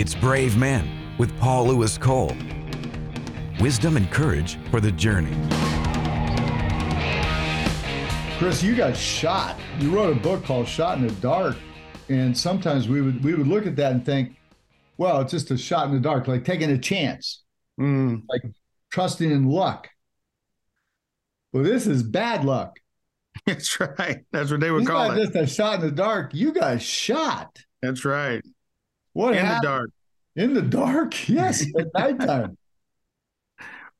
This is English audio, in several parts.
It's Brave Men with Paul Lewis Cole. Wisdom and courage for the journey. Chris, you got shot. You wrote a book called Shot in the Dark. And sometimes we would we would look at that and think, well, it's just a shot in the dark, like taking a chance, Mm, like trusting in luck. Well, this is bad luck. that's right. That's what they would It's call not it. just a shot in the dark. You got shot. That's right. What In the dark. In the dark? Yes, at nighttime.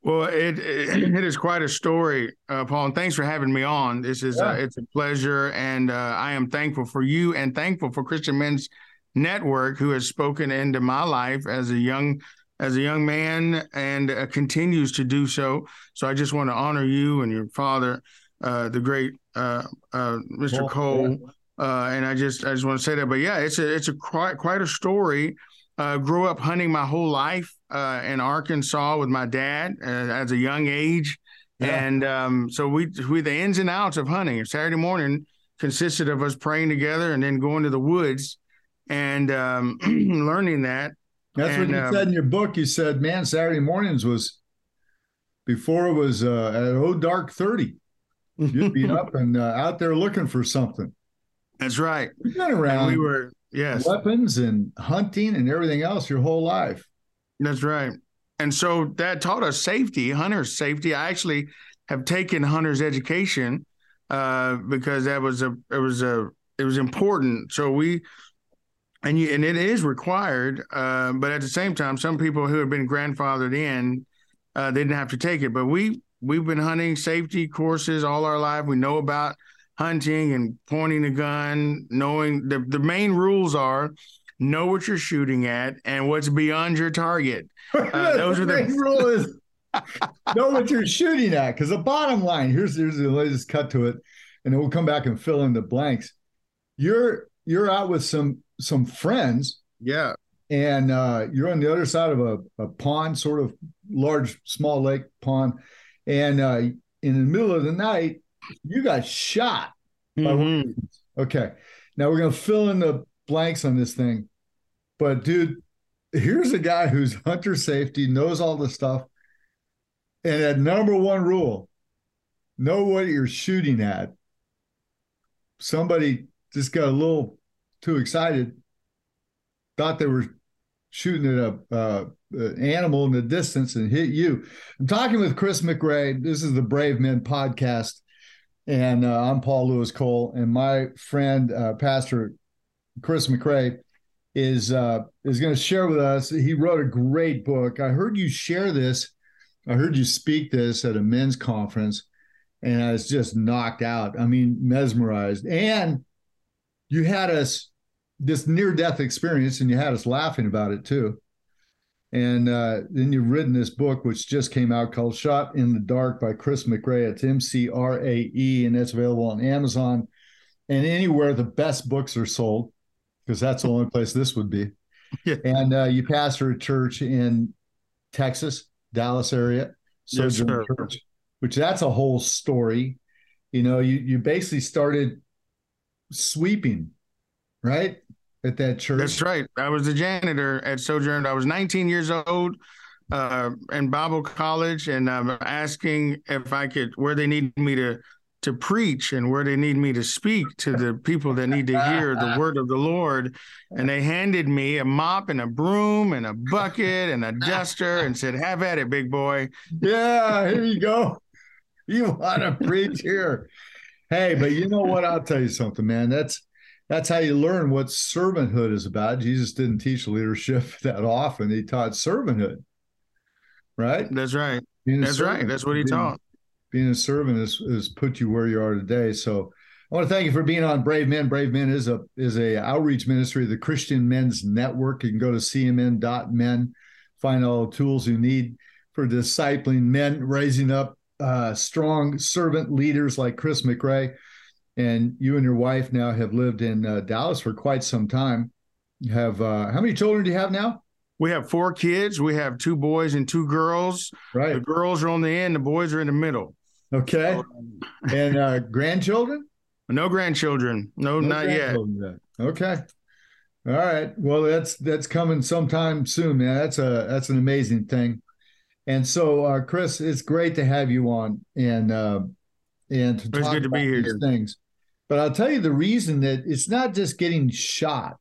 Well, it, it it is quite a story, uh, Paul. And thanks for having me on. This is uh, it's a pleasure, and uh, I am thankful for you and thankful for Christian Men's Network, who has spoken into my life as a young as a young man and uh, continues to do so. So I just want to honor you and your father, uh, the great uh, uh, Mr. Cole, Cole. Uh, and I just I just want to say that. But yeah, it's a it's a quite quite a story. Uh, grew up hunting my whole life uh, in Arkansas with my dad uh, as a young age, Yeah. and um, so we we the ins and outs of hunting. Saturday morning consisted of us praying together and then going to the woods and um, learning that. That's what you um, said in your book. You said, man, Saturday mornings was before it was uh, at oh dark 30. You'd be up and uh, out there looking for something. That's right. You've been And around we were yes. weapons and hunting and everything else your whole life. That's right. And so that taught us safety, hunter's safety. I actually have taken hunter's education uh, because that was a it was a it was important. So we and you and it is required, uh, but at the same time, some people who have been grandfathered in, uh, they didn't have to take it. But we we've been hunting safety courses all our life. We know about hunting and pointing a gun, knowing the the main rules are know what you're shooting at and what's beyond your target. Uh, those are the- main rule is know what you're shooting at. Because the bottom line, here's here's the latest cut to it, and then we'll come back and fill in the blanks. You're you're out with some some friends Yeah. and uh, you're on the other side of a, a pond, sort of large, small lake pond, and uh, in the middle of the night, you got shot. Mhm. Okay, now we're gonna fill in the blanks on this thing, but dude, here's a guy who's hunter safety, knows all the stuff, and at number one rule, know what you're shooting at. Somebody just got a little too excited, thought they were shooting at a uh, an animal in the distance and hit you. I'm talking with Chris McRae. This is the Brave Men podcast, and uh, I'm Paul Lewis Cole, and my friend uh, Pastor Chris McRae is uh, is going to share with us. He wrote a great book. I heard you share this. I heard you speak this at a men's conference, and I was just knocked out. I mean, mesmerized. And you had us this near death experience, and you had us laughing about it too. And uh, then you've written this book, which just came out called Shot in the Dark by Chris McRae. It's M C R A E, and it's available on Amazon and anywhere the best books are sold, because that's the only place this would be. Yeah. And uh, you pastor a church in Texas, Dallas area, Yes, Sojourn sir. Church, which that's a whole story. You know, you you basically started sweeping, right, at that church. That's right. I was the janitor at Sojourn. I was 19 years old uh, in Bible college, and I'm asking if I could where they need me to to preach and where they need me to speak to the people that need to hear the word of the Lord. And they handed me a mop and a broom and a bucket and a duster and said, "Have at it, big boy." Yeah, here you go. You want to preach here. Hey, but you know what? I'll tell you something, man. That's that's how you learn what servanthood is about. Jesus didn't teach leadership that often. He taught servanthood. Right? That's right. That's right. That's what he being- taught. Being a servant is, is put you where you are today. So I want to thank you for being on Brave Men. Brave Men is a is a outreach ministry of the Christian Men's Network. You can go to cmn.men, find all the tools you need for discipling men, raising up uh, strong servant leaders like Chris McRae. And you and your wife now have lived in uh, Dallas for quite some time. You have uh, how many children do you have now? We have four kids. We have two boys and two girls. Right. The girls are on the end. The boys are in the middle. Okay. And uh, grandchildren? No grandchildren. No, No not yet. grandchildren yet. Okay. All right. Well, that's that's coming sometime soon, man. That's a that's an amazing thing. And so, uh, Chris, it's great to have you on and uh, and to it's talk good to about be here. these things. But I'll tell you the reason that it's not just getting shot;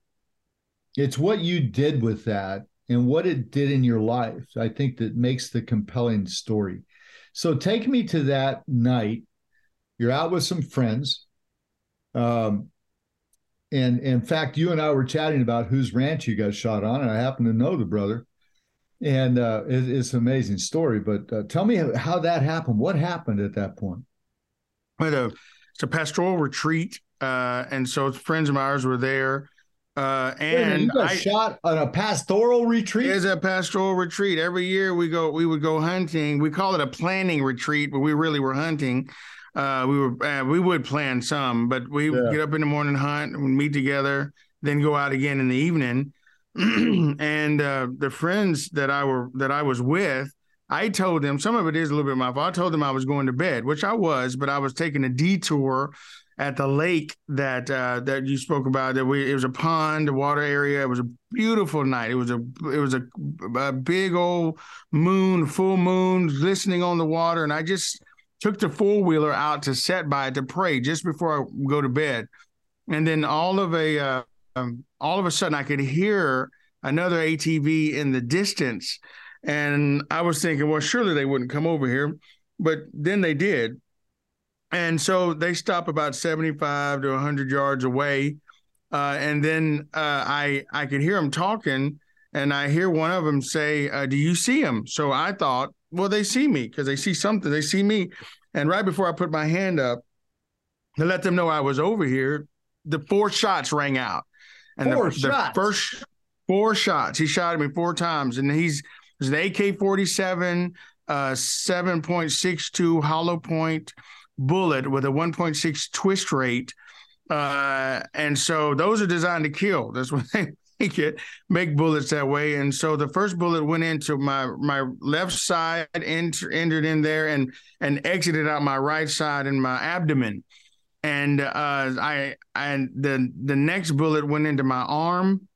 it's what you did with that and what it did in your life. I think that makes the compelling story. So, take me to that night. You're out with some friends. Um, and, in fact, you and I were chatting about whose ranch you got shot on, and I happen to know the brother. And uh, it, it's an amazing story. But uh, tell me how that happened. What happened at that point? Well, a, it's a pastoral retreat, uh, and so friends of ours were there. Uh, and I, shot on a pastoral retreat. It's a pastoral retreat. Every year we go, we would go hunting. We call it a planning retreat, but we really were hunting. Uh, we were uh, we would plan some, but we yeah. get up in the morning, hunt, and meet together, then go out again in the evening. and uh, the friends that I were that I was with, I told them some of it is a little bit my fault. I told them I was going to bed, which I was, but I was taking a detour at the lake that uh, that you spoke about. That we it was a pond, a water area. It was a beautiful night. It was a it was a, a big old moon, full moon, glistening on the water, and I just took the four wheeler out to set by it to pray just before I go to bed, and then all of a uh, um, all of a sudden I could hear another ATV in the distance, and I was thinking, well, surely they wouldn't come over here, but then they did, and so they stop about seventy five to hundred yards away, uh, and then uh, I I could hear them talking. And I hear one of them say, uh, "Do you see him?" So I thought, well, they see me because they see something. They see me. And right before I put my hand up to let them know I was over here, the four shots rang out. And four the, shots. the first four shots, he shot at me four times. And he's an AK 47, uh, 7.62 hollow point bullet with a 1.6 twist rate. Uh, and so those are designed to kill. That's what they make it make bullets that way. And so the first bullet went into my my left side, enter, entered in there, and and exited out my right side and my abdomen. And uh, I and the the next bullet went into my arm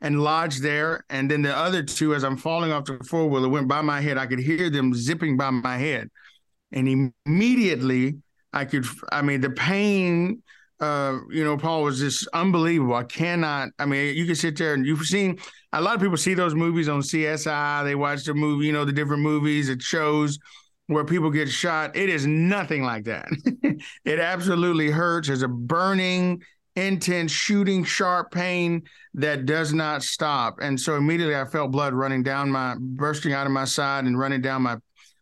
and lodged there. And then the other two, as I'm falling off the four wheeler, went by my head. I could hear them zipping by my head, and immediately I could. I mean, the pain uh, you know, Paul was just unbelievable. I cannot. I mean, you can sit there and you've seen a lot of people see those movies on CSI. They watch the movie, you know, the different movies, it shows where people get shot. It is nothing like that. it absolutely hurts. There's a burning, intense, shooting, sharp pain that does not stop. And so immediately I felt blood running down my, bursting out of my side and running down my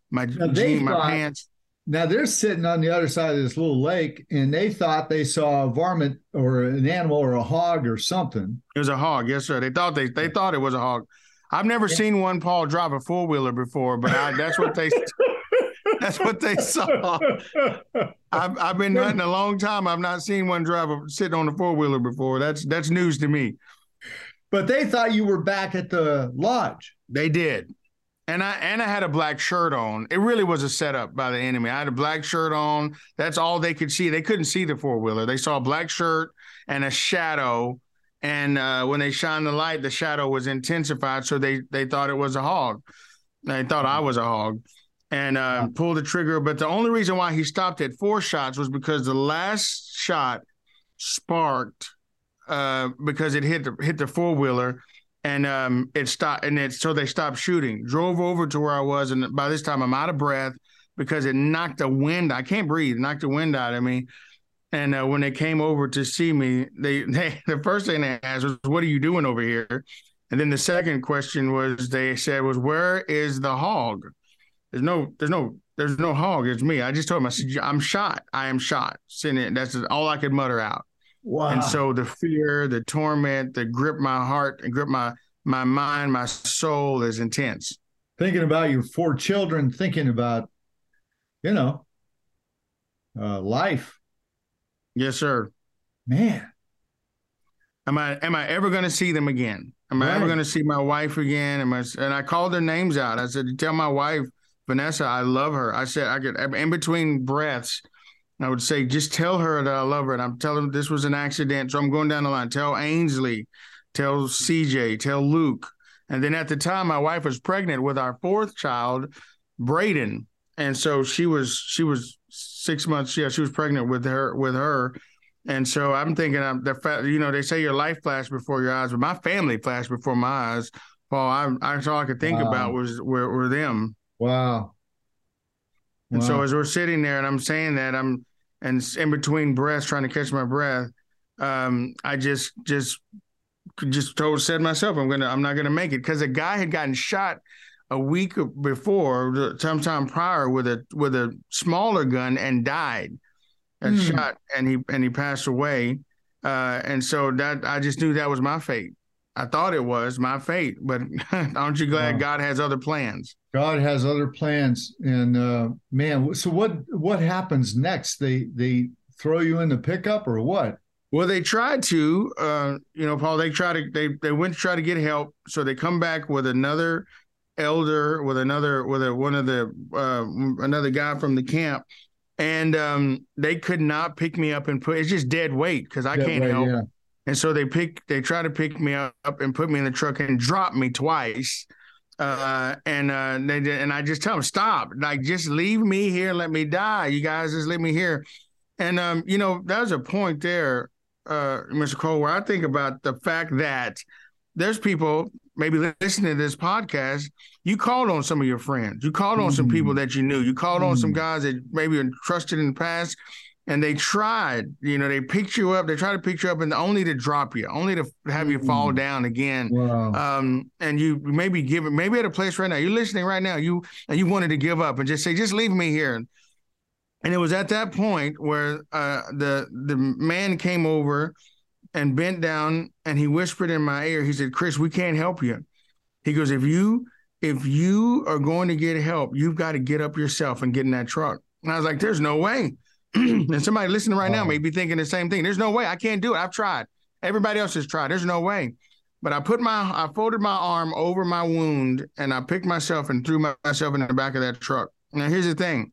my jean, my pants now they're sitting on the other side of this little lake, and they thought they saw a varmint or an animal or a hog or something. It was a hog, yes, sir. They thought they they thought it was a hog. I've never yeah. seen one Paul drive a four wheeler before, but I, that's what they that's what they saw. I've I've been hunting a long time. I've not seen one drive a, sitting on a four wheeler before. That's that's news to me. But they thought you were back at the lodge. They did and I and I had a black shirt on. It really was a setup by the enemy. I had a black shirt on. That's all they could see. They couldn't see the four wheeler. They saw a black shirt and a shadow. And uh, when they shined the light, the shadow was intensified. So they they thought it was a hog. They thought I was a hog, and uh, pulled the trigger. But the only reason why he stopped at four shots was because the last shot sparked uh, because it hit the hit the four wheeler and um, it stopped, and it so they stopped shooting. Drove over to where I was, and by this time I'm out of breath because it knocked the wind. I can't breathe. Knocked the wind out of me. And uh, when they came over to see me, they, they the first thing they asked was, "What are you doing over here?" And then the second question was, they said, "Was where is the hog?" There's no, there's no, there's no hog. It's me. I just told him, I said, "I'm shot. I am shot." Sitting that's all I could mutter out. Wow. And so the fear, the torment that grip my heart and grip my my mind, my soul is intense. Thinking about your four children, thinking about, you know, uh, life. Yes, sir. Man. Am I am I ever going to see them again? Am right. I ever going to see my wife again? Am I, and I called their names out. I said, "Tell my wife, Vanessa, I love her." I said, "I could." In between breaths, I would say, just tell her that I love her. And I'm telling her this was an accident. So I'm going down the line. Tell Ainsley, tell CJ, tell Luke. And then at the time, my wife was pregnant with our fourth child, Braden. And so she was she was six months. Yeah, she was pregnant with her with her. And so I'm thinking, I'm the fact, you know, they say your life flashed before your eyes, but my family flashed before my eyes. Paul, I, I all I could think wow. about was were, were them. Wow. And wow. so as we're sitting there and I'm saying that, I'm and in between breaths trying to catch my breath, um, I just just just told said myself I'm gonna I'm not gonna make it because a guy had gotten shot a week before, sometime prior, with a with a smaller gun and died. And mm. shot and he and he passed away. Uh, and so that I just knew that was my fate. I thought it was my fate, but aren't you glad. God has other plans? God has other plans, and uh, man, so what? What happens next? They they throw you in the pickup or what? Well, they tried to, uh, you know, Paul. They tried to. They they went to try to get help, so they come back with another elder, with another, with a, one of the uh, another guy from the camp, and um, they could not pick me up and put. It's just dead weight because I dead can't weight, help. Yeah. And so they pick, they try to pick me up and put me in the truck and drop me twice. Uh, and uh, they did, and I just tell them stop, like just leave me here, let me die. You guys just leave me here. And um, you know, that was a point there, uh, Mr. Cole, where I think about the fact that there's people maybe listening to this podcast. You called on some of your friends, you called on mm-hmm. some people that you knew, you called mm-hmm. on some mm-hmm. guys that maybe you're trusted in the past, and they tried, you know, they picked you up, they try to pick you up and only to drop you, only to have you fall down again. Wow. Um, and you maybe give it, maybe at a place right now, you're listening right now, you and you wanted to give up and just say, just leave me here. And it was at that point where uh, the the man came over and bent down and he whispered in my ear, he said, Chris, we can't help you. He goes, if you if you are going to get help, you've got to get up yourself and get in that truck. And I was like, there's no way. and somebody listening right now may be thinking the same thing. There's no way I can't do it. I've tried. Everybody else has tried. There's no way. But I put my, I folded my arm over my wound and I picked myself and threw myself in the back of that truck. Now here's the thing.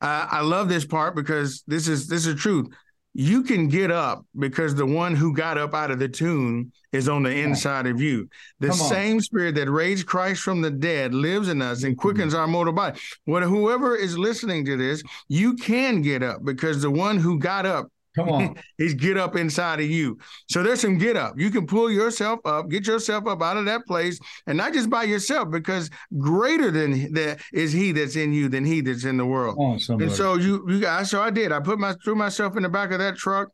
Uh, I love this part because this is this is truth you can get up because the one who got up out of the tomb is on the inside of you. The same spirit that raised Christ from the dead lives in us and mm-hmm. quickens mm-hmm. our mortal body. What whoever is listening to this, you can get up because the one who got up Come on. He's get up inside of you. So there's some get up. You can pull yourself up, get yourself up out of that place, and not just by yourself, because greater than that is he that's in you than he that's in the world. And so you you guys, so I did. I put my threw myself in the back of that truck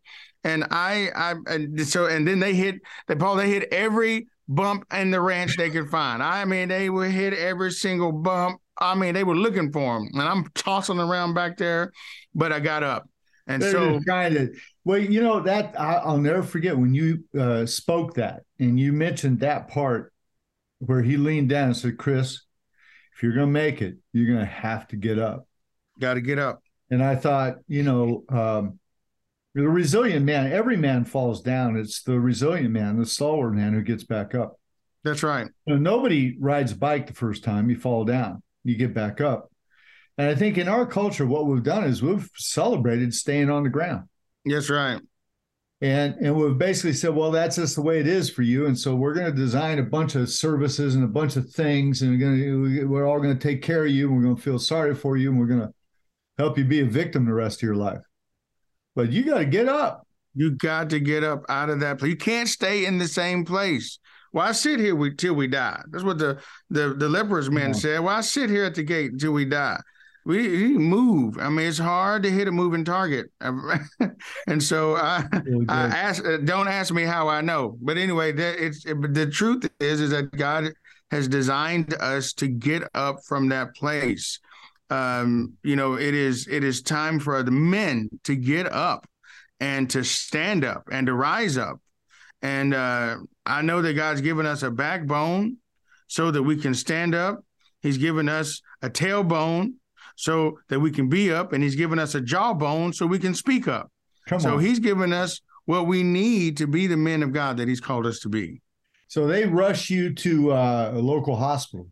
and I I and so and then they hit they Paul they hit every bump in the ranch they could find. I mean, they would hit every single bump. I mean, they were looking for him, and I'm tossing around back there, but I got up. And They're so kind of well, you know that I, will never forget when you uh, spoke that and you mentioned that part where he leaned down and said, "Chris, if you're going to make it, you're going to have to get up. Got to get up." And I thought, you know, um, the resilient man, every man falls down. It's the resilient man, the stalwart man who gets back up. That's right. You know, nobody rides a bike the first time you fall down, you get back up. And I think in our culture, what we've done is we've celebrated staying on the ground. That's right. And and we've basically said, well, that's just the way it is for you. And so we're going to design a bunch of services and a bunch of things, and we're going to we're all going to take care of you. And we're going to feel sorry for you, and we're going to help you be a victim the rest of your life. But you got to get up. You got to get up out of that place. You can't stay in the same place. Why sit here we, till we die? That's what the the the lepers men yeah. said. Why sit here at the gate until we die? We, we, move. I mean, it's hard to hit a moving target, and so I, I ask. Uh, don't ask me how I know, but anyway, that it's the truth is is that God has designed us to get up from that place. Um, you know, it is it is time for the men to get up and to stand up and to rise up. And uh, I know that God's given us a backbone so that we can stand up. He's given us a tailbone so that we can be up, and he's given us a jawbone so we can speak up. Come so on. he's given us what we need to be the men of God that he's called us to be. So they rush you to uh, a local hospital.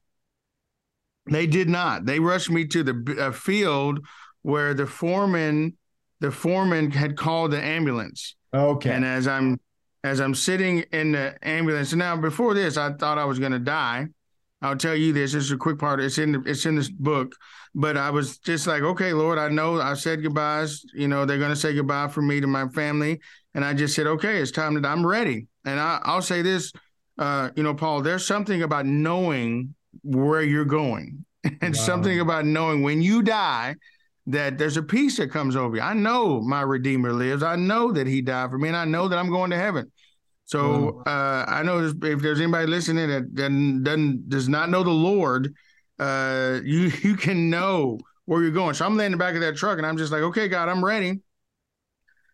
They did not. They rushed me to the uh, field where the foreman the foreman had called the ambulance. Okay. And as I'm as I'm sitting in the ambulance now, before this, I thought I was going to die. I'll tell you this. This is a quick part. It's in the, it's in this book, but I was just like, okay, Lord, I know I said goodbyes. You know, they're going to say goodbye for me to my family, and I just said, okay, it's time to. I'm ready. And I, I'll say this, uh, you know, Paul. There's something about knowing where you're going, and wow. something about knowing when you die that there's a peace that comes over you. I know my Redeemer lives. I know that He died for me, and I know that I'm going to heaven. So uh, I know if there's anybody listening that doesn't, doesn't does not know the Lord, uh, you you can know where you're going. So I'm laying in the back of that truck, and I'm just like, okay, God, I'm ready.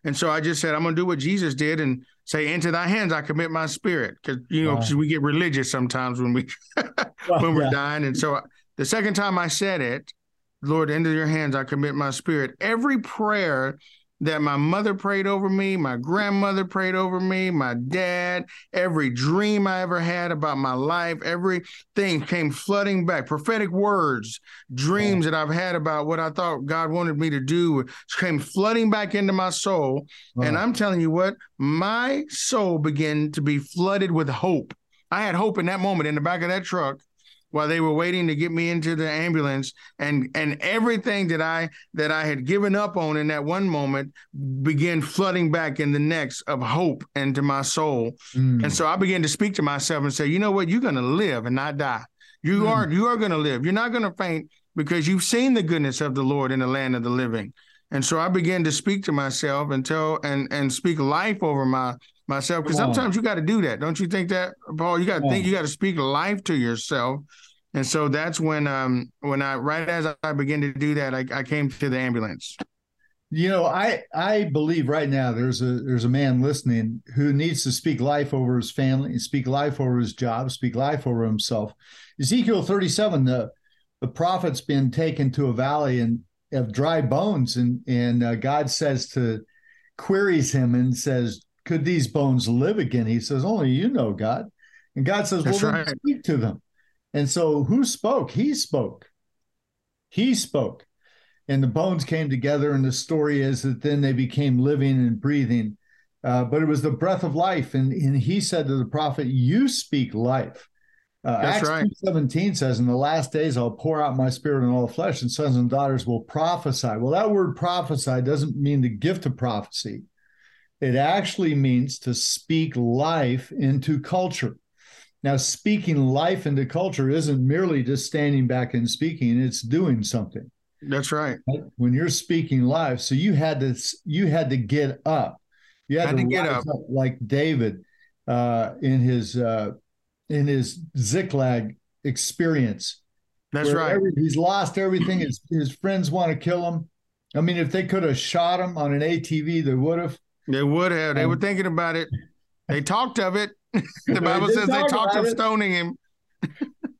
And so I just said, I'm going to do what Jesus did and say, "Into Thy hands I commit my spirit," because you know wow. we get religious sometimes when we when we're yeah. dying. And so the second time I said it, Lord, into your hands I commit my spirit. Every prayer that my mother prayed over me, my grandmother prayed over me, my dad, every dream I ever had about my life, everything came flooding back. Prophetic words, dreams that I've had about what I thought God wanted me to do came flooding back into my soul. And I'm telling you what, my soul began to be flooded with hope. I had hope in that moment in the back of that truck while they were waiting to get me into the ambulance and and everything that I that I had given up on in that one moment began flooding back in the next of hope into my soul. Mm. And so I began to speak to myself and say, you know what, you're gonna live and not die. You mm. are you are gonna live. You're not gonna faint because you've seen the goodness of the Lord in the land of the living. And so I began to speak to myself and tell and and speak life over my myself because sometimes you got to do that. Don't you think that paul? You got to think you got to speak life to yourself. And so that's when um when i right as i began to do that i, I came to the ambulance. You know i i believe right now there's a there's a man listening who needs to speak life over his family speak life over his job speak life over himself. Ezekiel 37 the the prophet's been taken to a valley and of dry bones and and uh, god says to queries him and says could these bones live again? He says, Only you know, God. And God says, That's Well, right. then speak to them. And so who spoke? He spoke. He spoke. And the bones came together. And the story is that then they became living and breathing. Uh, but it was the breath of life. And, and he said to the prophet, You speak life. Uh, That's Acts right. 17 says, In the last days, I'll pour out my spirit on all flesh, and sons and daughters will prophesy. Well, that word prophesy doesn't mean the gift of prophecy. It actually means to speak life into culture. Now, speaking life into culture isn't merely just standing back and speaking, it's doing something. That's right. When you're speaking life, so you had to you had to get up. You had, had to, to, get up. up. like David uh, in his uh, in his Ziklag experience. That's right. Every, he's lost everything. His his friends want to kill him. I mean, if they could have shot him on an ATV, they would have. They would have. They were um, thinking about it. They talked of it. the Bible says they talked of it. stoning him.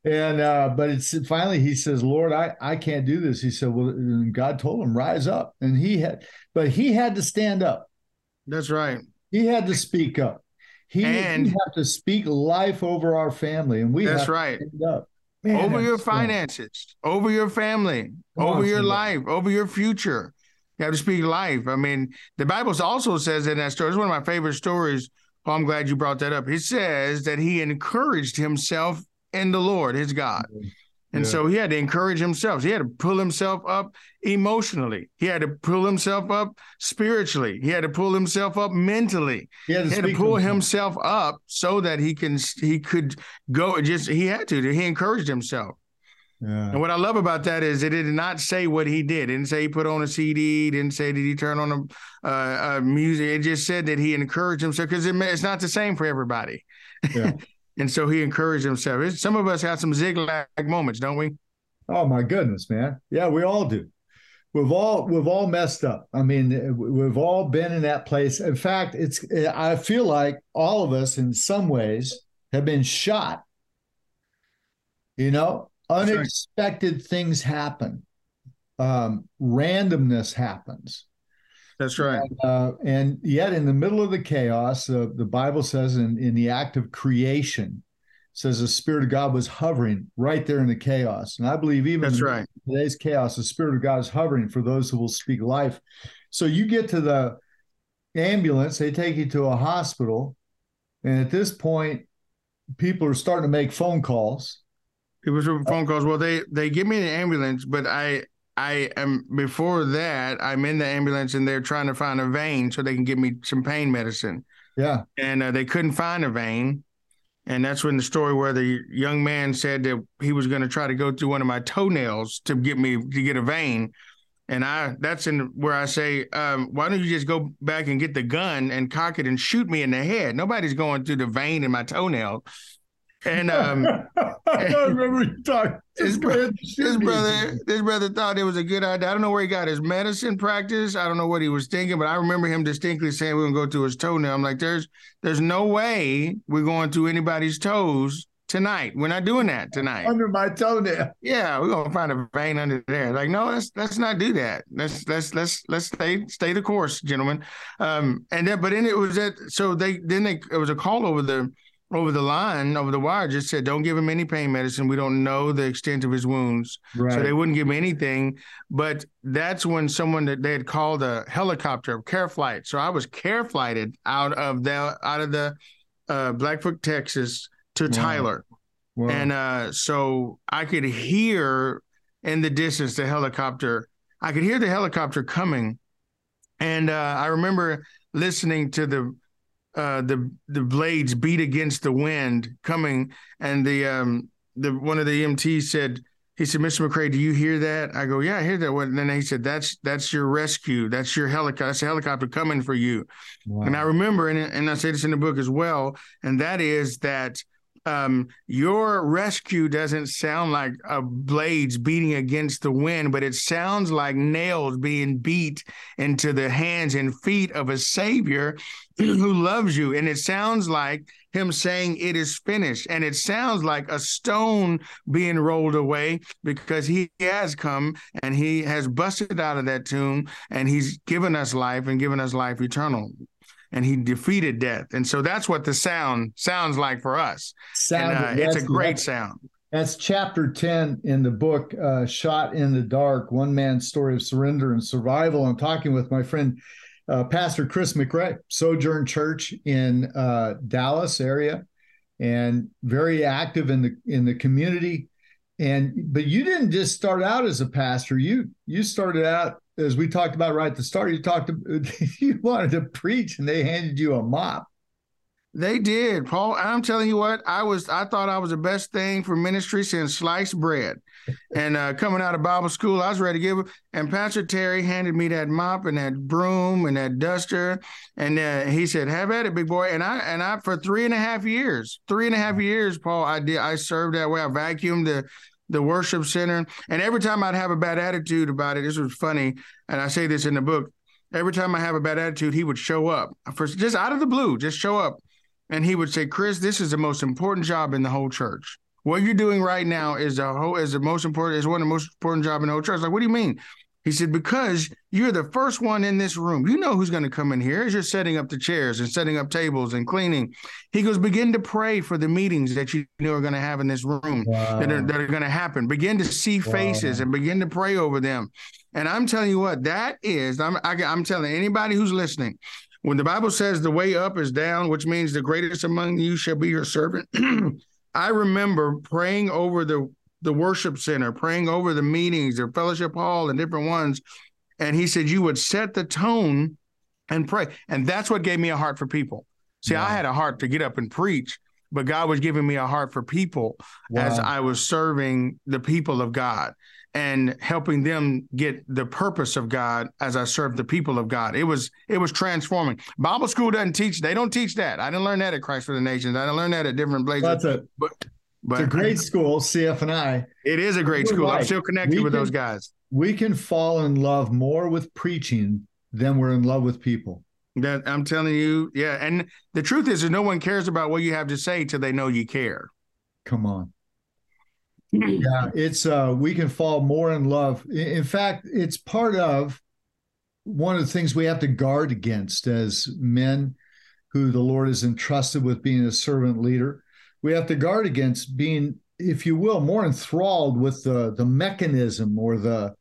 and uh, but it's finally he says, Lord, I, I can't do this. He said, Well, God told him, rise up. And he had, but he had to stand up. That's right. He had to speak up. He, and, he had to speak life over our family. And we that's right. Man, over your finances, over your family, over your life, over your future. You have to speak life. I mean, the Bible also says in that story, it's one of my favorite stories. Well, I'm glad you brought that up. It says that he encouraged himself in the Lord, his God. And yeah. so he had to encourage himself. He had to pull himself up emotionally. He had to pull himself up spiritually. He had to pull himself up mentally. He had to, he had to pull himself. himself up so that he can he could go. Just he had to. He encouraged himself. Yeah. And what I love about that is it did not say what he did. It didn't say he put on a CD. Didn't say did he turn on a, uh, music. It just said that he encouraged himself because it, it's not the same for everybody. Yeah. and so he encouraged himself. It's, some of us have some Ziklag moments, don't we? Oh my goodness, man! Yeah, we all do. We've all we've all messed up. I mean, we've all been in that place. In fact, it's I feel like all of us, in some ways, have been shot. You know, unexpected right. things happen um, randomness happens that's right and, uh, and, yet in the middle of the chaos uh, the bible says in, in the act of creation says the Spirit of God was hovering right there in the chaos. And I believe even that's right. today's chaos, the Spirit of God is hovering for those who will speak life. So you get to the ambulance, they take you to a hospital. And at this point, people are starting to make phone calls. People phone calls. Well, they they give me the ambulance, but I I am before that, I'm in the ambulance and they're trying to find a vein so they can give me some pain medicine. Yeah. And uh, they couldn't find a vein. And that's when the story where the young man said that he was going to try to go through one of my toenails to get me to get a vein. And I that's in where I say, um, why don't you just go back and get the gun and cock it and shoot me in the head? Nobody's going through the vein in my toenail. And um, I remember talking. His, bro- his brother, his brother thought it was a good idea. I don't know where he got his medicine practice. I don't know what he was thinking, but I remember him distinctly saying we're gonna go to his toenail. I'm like, there's there's no way we're going to anybody's toes tonight. We're not doing that tonight. Under my toenail. Yeah, we're gonna find a vein under there. Like, no, let's let's not do that. Let's let's let's let's stay stay the course, gentlemen. Um, and then but then it was that so they then they it was a call over the over the line, over the wire, just said, don't give him any pain medicine. We don't know the extent of his wounds. Right. So they wouldn't give him anything. But that's when someone that they had called a helicopter, care flight. So I was care flighted out of the out of the uh, Blackfoot, Texas to wow. Tyler. Wow. And uh, so I could hear in the distance the helicopter. I could hear the helicopter coming. And uh, I remember listening to the uh, the the blades beat against the wind coming, and the um the one of the EMTs said he said, Mr. McRae, do you hear that? I go, yeah, I hear that. And then he said, that's that's your rescue. That's your helicopter. That's a helicopter coming for you. Wow. And I remember, and, and I say this in the book as well, and that is that um, your rescue doesn't sound like uh, blades beating against the wind, but it sounds like nails being beat into the hands and feet of a savior who loves you. And it sounds like him saying it is finished. And it sounds like a stone being rolled away because he has come and he has busted out of that tomb and he's given us life and given us life eternal and he defeated death. And so that's what the sound sounds like for us. Sound, and, uh, it's a great sound. That's chapter 10 in the book, uh, Shot in the Dark One Man's Story of Surrender and Survival. I'm talking with my friend, uh, Pastor Chris McRae, Sojourn Church in uh, Dallas area, and very active in the in the community. And but you didn't just start out as a pastor. You you started out as we talked about right at the start, you talked you wanted to preach and they handed you a mop. They did, Paul. I'm telling you what, I was I thought I was the best thing for ministry since sliced bread. and uh, coming out of Bible school, I was ready to give. And Pastor Terry handed me that mop and that broom and that duster, and uh, he said, "Have at it, big boy." And I and I for three and a half years, three and a half years, Paul, I did. I served that way. I vacuumed the the worship center. And every time I'd have a bad attitude about it, this was funny. And I say this in the book. Every time I have a bad attitude, he would show up for just out of the blue, just show up. And he would say, Chris, this is the most important job in the whole church. What you're doing right now is the whole is the most important, is one of the most important job in the whole church. Like, what do you mean? He said, because you're the first one in this room. You know who's going to come in here as you're setting up the chairs and setting up tables and cleaning. He goes, begin to pray for the meetings that you know are going to have in this room wow. that are, that are going to happen. Begin to see faces wow. and begin to pray over them. And I'm telling you what, that is, I'm, I, I'm telling anybody who's listening, when the Bible says the way up is down, which means the greatest among you shall be your servant. I remember praying over the the worship center, praying over the meetings, the fellowship hall, and different ones. And he said, You would set the tone and pray. And that's what gave me a heart for people. See, wow. I had a heart to get up and preach, but God was giving me a heart for people wow. as I was serving the people of God and helping them get the purpose of God as I served the people of God. It was it was transforming. Bible school doesn't teach. They don't teach that. I didn't learn that at Christ for the Nations. I didn't learn that at different places. That's it. But but it's a great school, CFNI. It is a great school. Right. I'm still connected with can, those guys. We can fall in love more with preaching than we're in love with people. That I'm telling you, yeah. And the truth is, is no one cares about what you have to say till they know you care. Come on. Yeah, it's uh we can fall more in love. In fact, it's part of one of the things we have to guard against as men who the Lord has entrusted with being a servant leader we have to guard against being, if you will, more enthralled with the the mechanism or the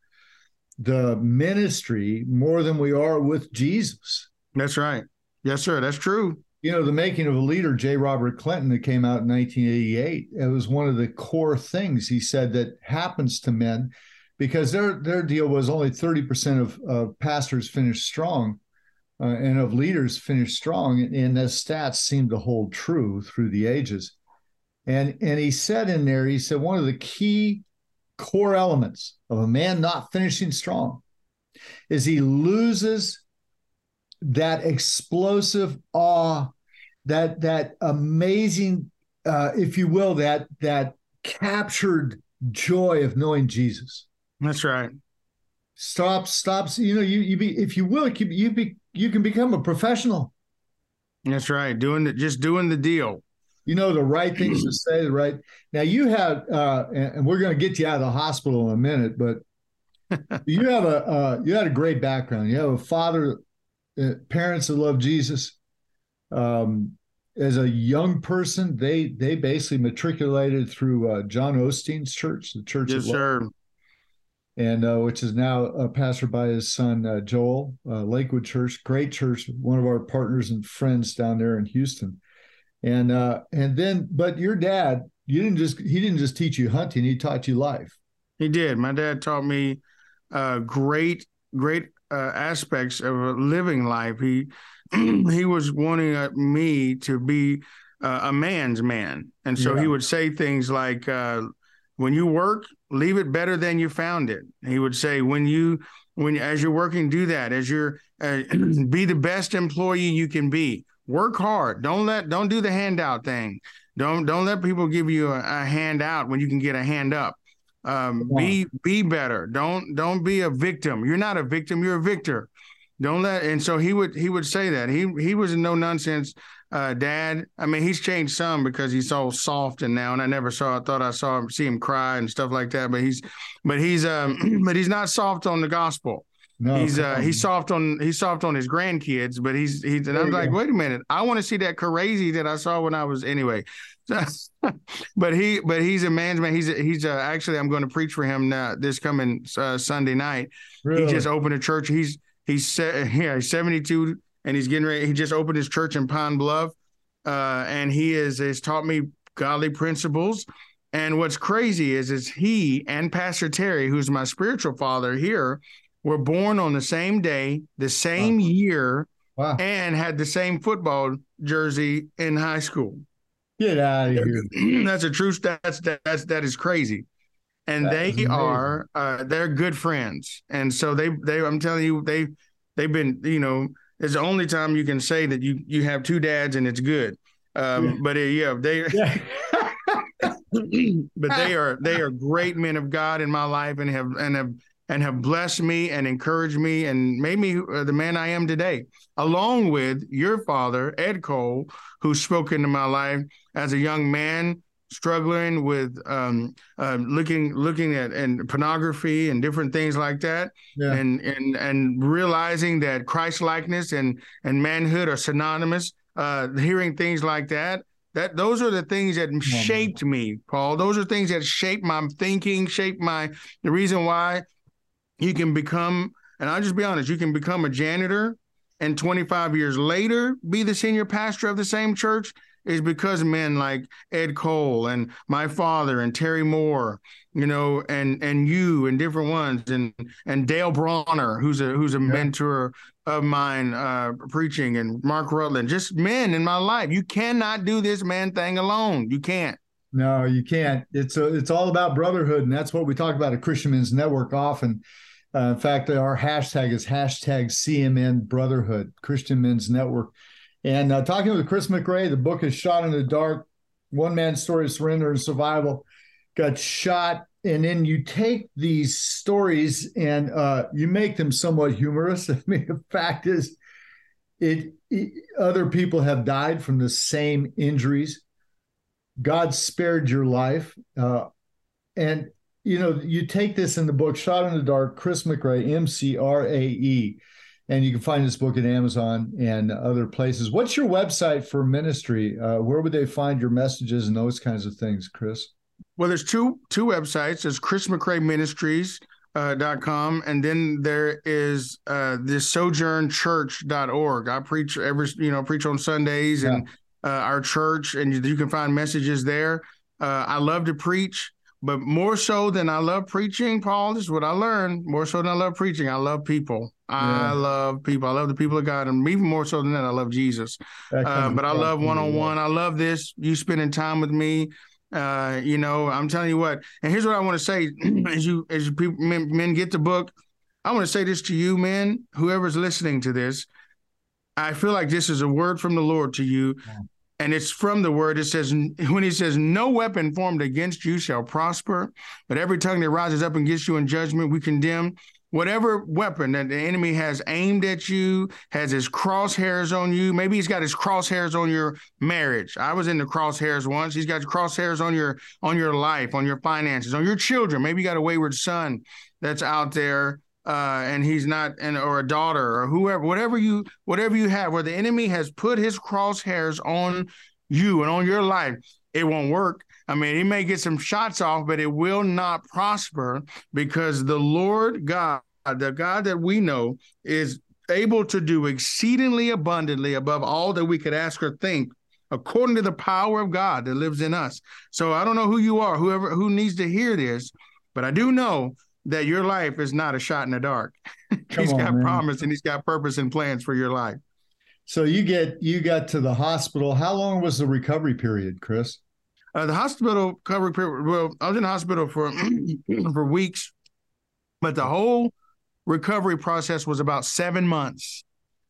the ministry more than we are with Jesus. That's right. Yes, sir. That's true. You know, the making of a leader, J. Robert Clinton, that came out in 1988, it was one of the core things he said that happens to men because their their deal was only 30% of, of pastors finish strong uh, and of leaders finish strong. And, and the stats seem to hold true through the ages. And, and he said in there, he said, one of the key core elements of a man not finishing strong is he loses that explosive awe, that that amazing, uh, if you will, that that captured joy of knowing Jesus. That's right. Stop, stops. You know, you you be if you will, you be you can become a professional. That's right. Doing the, just doing the deal. You know the right things to say. The right now you have, uh, and we're going to get you out of the hospital in a minute, but you have a uh, you had a great background. You have a father, parents that love Jesus. Um, as a young person, they they basically matriculated through uh, John Osteen's church, the church. Yes, sir and uh, which is now a pastored by his son uh, Joel, uh, Lakewood Church, great church, one of our partners and friends down there in Houston. And uh, and then, but your dad, you didn't just he didn't just teach you hunting; he taught you life. He did. My dad taught me uh, great great Uh, aspects of living life. He he was wanting uh, me to be uh, a man's man, and so yeah. he would say things like when you work, leave it better than you found it. He would say, when you, when as you're working, do that. As you're, uh, be the best employee you can be. Work hard. Don't let, don't do the handout thing. Don't, don't let people give you a, a handout when you can get a hand up. Um. Be, be better. Don't, don't be a victim. You're not a victim. You're a victor. Don't let. And so he would, he would say that he, he was a no nonsense uh, dad. I mean, he's changed some because he's so soft and now, and I never saw. I thought I saw him see him cry and stuff like that. But he's, but he's, um, but he's not soft on the gospel. No, he's uh, he's soft on he's soft on his grandkids, but he's he's and I'm like, go. wait a minute, I want to see that crazy that I saw when I was anyway. but he but he's a man's man. He's he's uh, actually I'm going to preach for him now this coming uh, Sunday night. Really? He just opened a church. He's he's yeah he's 72 and he's getting ready. He just opened his church in Pine Bluff, uh, and he is has taught me godly principles. And what's crazy is is he and Pastor Terry, who's my spiritual father here, were born on the same day, the same wow. year, wow. and had the same football jersey in high school. Get out of here! That's a true. That's that's that is crazy. And that they are uh, they're good friends, and so they they I'm telling you they they've been you know it's the only time you can say that you you have two dads and it's good. Um, yeah. But uh, yeah, they. Yeah. but they are they are great men of God in my life and have and have and have blessed me and encouraged me and made me uh, the man I am today. Along with your father Ed Cole, who spoke into my life as a young man struggling with um, uh, looking looking at and pornography and different things like that, yeah. and and and realizing that Christ likeness and and manhood are synonymous. Uh, hearing things like that, that those are the things that shaped me, Paul. Those are things that shaped my thinking, shaped my the reason why you can become. And I'll just be honest, you can become a janitor and 25 years later be the senior pastor of the same church is because men like Ed Cole and my father and Terry Moore, you know, and and you and different ones and and Dale Bronner, who's a who's a yeah. mentor of mine uh, preaching, and Mark Rutland, just men in my life. You cannot do this man thing alone. You can't. No, you can't. It's a, it's all about brotherhood, and that's what we talk about at Christian Men's Network often. Uh, in fact, our hashtag is hashtag CMN Brotherhood, Christian Men's Network. And uh, talking with Chris McRae, the book is Shot in the Dark, One Man's Story of Surrender and Survival. Got shot, and then you take these stories and uh, you make them somewhat humorous. I mean, the fact is, it, it other people have died from the same injuries. God spared your life, uh, and you know you take this in the book Shot in the Dark. Chris McRae, M C R A E and you can find this book at Amazon and other places. What's your website for ministry? Uh, where would they find your messages and those kinds of things, Chris? Well, there's two two websites. There's Chris McRae Ministries. Uh, dot com and then there is uh the sojournchurch.org i preach every you know preach on sundays yeah. and uh, our church and you, you, can find messages there uh, i love to preach but more so than I love preaching, Paul, this is what I learned. More so than I love preaching, I love people. Yeah. I love people. I love the people of God, and even more so than that, I love Jesus. Uh, but I love one on one. I love this. You spending time with me. Uh, you know, I'm telling you what. And here's what I want to say: as you as you people men, men get the book, I want to say this to you, men, whoever's listening to this. I feel like this is a word from the Lord to you. Yeah and it's from the word. It says, when he says, No weapon formed against you shall prosper, but every tongue that rises up against you in judgment, we condemn. Whatever weapon that the enemy has aimed at you, has his crosshairs on you. Maybe he's got his crosshairs on your marriage. I was in the crosshairs once. He's got crosshairs on your on your life, on your finances, on your children. Maybe you got a wayward son that's out there uh, and he's not and or a daughter or whoever whatever you whatever you have where the enemy has put his crosshairs on you and on your life it won't work. I mean he may get some shots off but it will not prosper because the lord god the god that we know is able to do exceedingly abundantly above all that we could ask or think according to the power of god that lives in us. So i don't know who you are whoever who needs to hear this but i do know that your life is not a shot in the dark. he's on, got man. promise and he's got purpose and plans for your life. So you get you got to the hospital. How long was the recovery period, Chris? Uh, the hospital recovery period. Well, I was in the hospital for for weeks, but the whole recovery process was about seven months.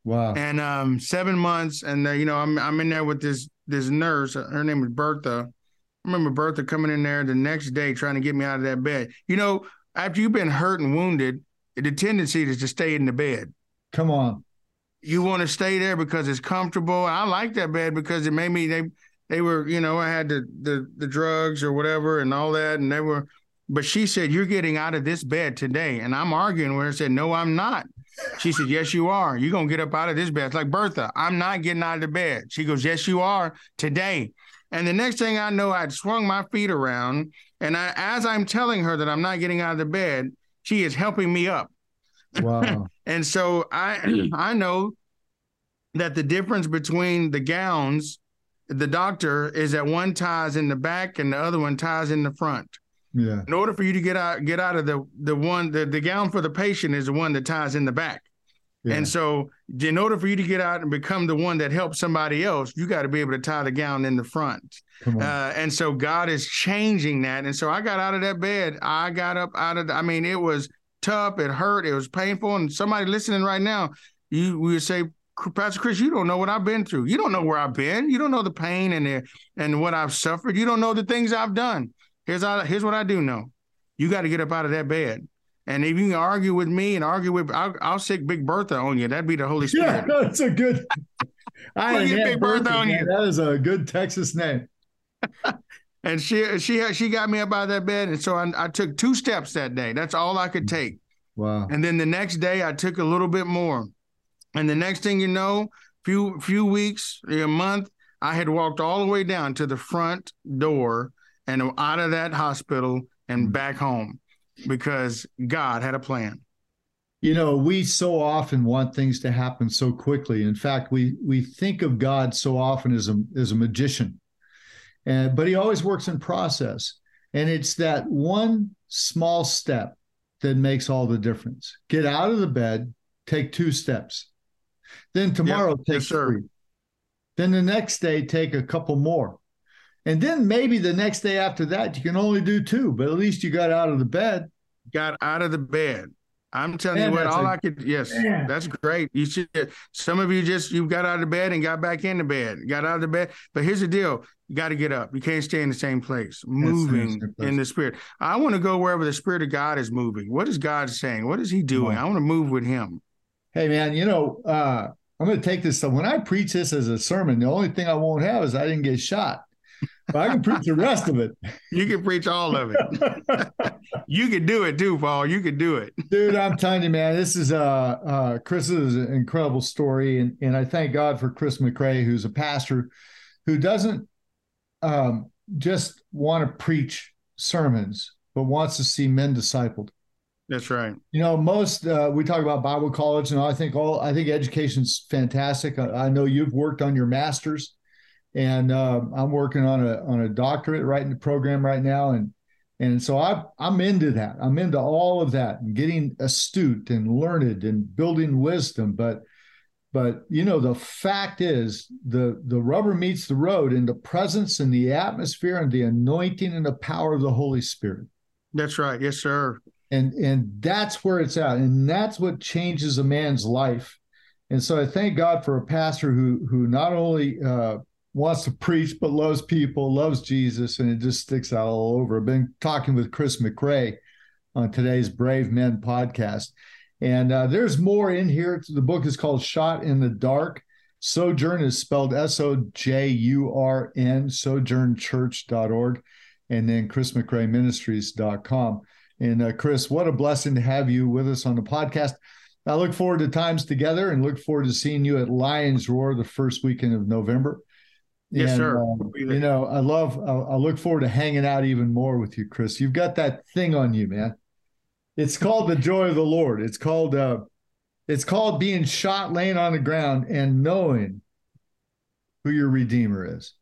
Wow! And um, seven months, and uh, you know, I'm I'm in there with this this nurse. Her name was Bertha. I remember Bertha coming in there the next day trying to get me out of that bed. You know, after you've been hurt and wounded, the tendency is to stay in the bed. Come on. You want to stay there because it's comfortable. I like that bed because it made me they they were, you know, I had the the the drugs or whatever and all that, and they were but she said, You're getting out of this bed today. And I'm arguing with her. I said, No, I'm not. She said, Yes, you are. You're gonna get up out of this bed. It's like Bertha, I'm not getting out of the bed. She goes, Yes, you are today. And the next thing I know, I'd swung my feet around. And I, as I'm telling her that I'm not getting out of the bed, she is helping me up. Wow. and so I I know that the difference between the gowns, the doctor is that one ties in the back and the other one ties in the front. Yeah. In order for you to get out get out of the the one the, the gown for the patient is the one that ties in the back. Yeah. And so, in order for you to get out and become the one that helps somebody else, you got to be able to tie the gown in the front. Uh, and so, God is changing that. And so, I got out of that bed. I got up out of. The, I mean, it was tough. It hurt. It was painful. And somebody listening right now, you we would say, Pastor Chris, you don't know what I've been through. You don't know where I've been. You don't know the pain and the and what I've suffered. You don't know the things I've done. Here's I, here's what I do know. You got to get up out of that bed. And if you can argue with me and argue with, I'll, I'll sic Big Bertha on you. That'd be the Holy Spirit. Yeah, that's a good. I Big Bertha, Bertha on you. That is a good Texas name. and she she she got me up out of that bed, and so I, I took two steps that day. That's all I could take. Wow. And then the next day, I took a little bit more. And the next thing you know, few few weeks, a month, I had walked all the way down to the front door and out of that hospital and mm. back home because God had a plan. You know, we so often want things to happen so quickly. In fact, we we think of God so often as a as a magician. And but he always works in process. And it's that one small step that makes all the difference. Get out of the bed, take two steps. Then tomorrow yep. take yes, three. Then the next day take a couple more. And then maybe the next day after that, you can only do two, but at least you got out of the bed. Got out of the bed. I'm telling man, you what, all a, I could, yes, man. that's great. You should, some of you just, you got out of bed and got back in the bed, got out of the bed. But here's the deal you got to get up. You can't stay in the same place, moving place. in the spirit. I want to go wherever the spirit of God is moving. What is God saying? What is he doing? I want to move with him. Hey, man, you know, uh, I'm going to take this. So when I preach this as a sermon, the only thing I won't have is I didn't get shot. I can preach the rest of it. You can preach all of it. you can do it too, Paul. You can do it, dude. I'm telling you, man. This is uh, uh Chris's incredible story, and and I thank God for Chris McRae, who's a pastor who doesn't um, just want to preach sermons, but wants to see men discipled. That's right. You know, most uh, we talk about Bible college, and I think all I think education's fantastic. I, I know you've worked on your master's, and uh, I'm working on a on a doctorate right in the program right now, and and so I I'm into that. I'm into all of that and getting astute and learned and building wisdom. But but you know the fact is the the rubber meets the road in the presence and the atmosphere and the anointing and the power of the Holy Spirit. That's right. Yes, sir and and that's where it's at and that's what changes a man's life and so i thank god for a pastor who who not only uh, wants to preach but loves people loves jesus and it just sticks out all over. I've been talking with chris mcrae on today's brave men podcast. And uh, there's more in here. The book is called shot in the dark. Sojourn is spelled s-o-j-u-r-n sojournchurch.org and then chrismcraeministries.com and uh, Chris, what a blessing to have you with us on the podcast. I look forward to times together and look forward to seeing you at Lions Roar the first weekend of November. Yes, and, sir. Um, you know, I love, I, I look forward to hanging out even more with you, Chris. You've got that thing on you, man. It's called the joy of the Lord. It's called, uh, it's called being shot laying on the ground and knowing who your Redeemer is.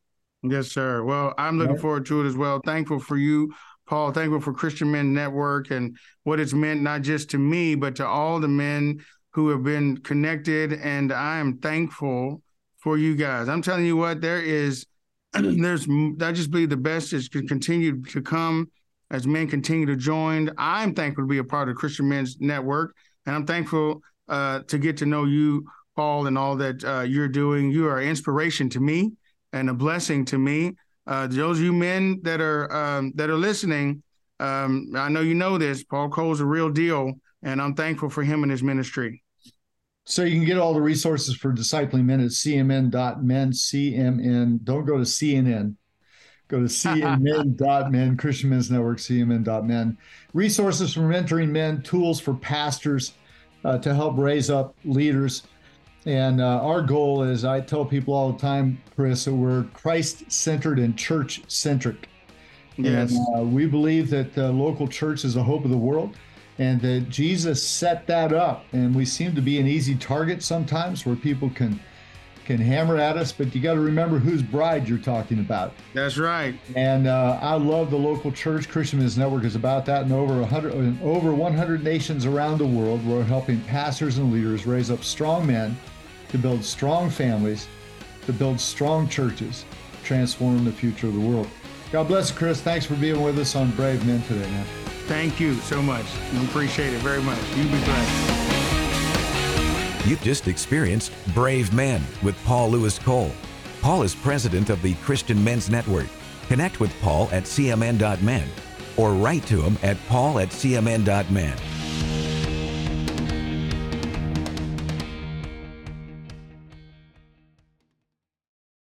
Yes, sir. Well, I'm looking right. forward to it as well. Thankful for you Paul, thankful for Christian Men Network and what it's meant not just to me, but to all the men who have been connected. And I am thankful for you guys. I'm telling you what, there is, there's, I just believe the best is to continue to come as men continue to join. I'm thankful to be a part of Christian Men's Network, and I'm thankful uh, to get to know you, Paul, and all that uh, you're doing. You are inspiration to me and a blessing to me uh, those you men that are um, that are listening, um, I know you know this. Paul Cole's a real deal, and I'm thankful for him and his ministry. So you can get all the resources for discipling men at cmn.men. CMN. Don't go to CNN. Go to cmn.men. Christian Men's Network. CMN.men. Resources for mentoring men. Tools for pastors uh, to help raise up leaders. And uh, our goal is, I tell people all the time, Chris, that we're Christ centered and church centric. Yes. And, uh, we believe that the local church is the hope of the world and that Jesus set that up. And we seem to be an easy target sometimes where people can can hammer at us, but you got to remember whose bride you're talking about. That's right. And uh, I love the local church. Christian Men's Network is about that in over 100, in over 100 nations around the world. We're helping pastors and leaders raise up strong men to build strong families, to build strong churches, transform the future of the world. God bless you, Chris. Thanks for being with us on Brave Men today, man. Thank you so much. We appreciate it very much. You be blessed. You've just experienced Brave Men with Paul Louis Cole. Paul is president of the Christian Men's Network. Connect with Paul at cmn.men or write to him at paul at cmn.men.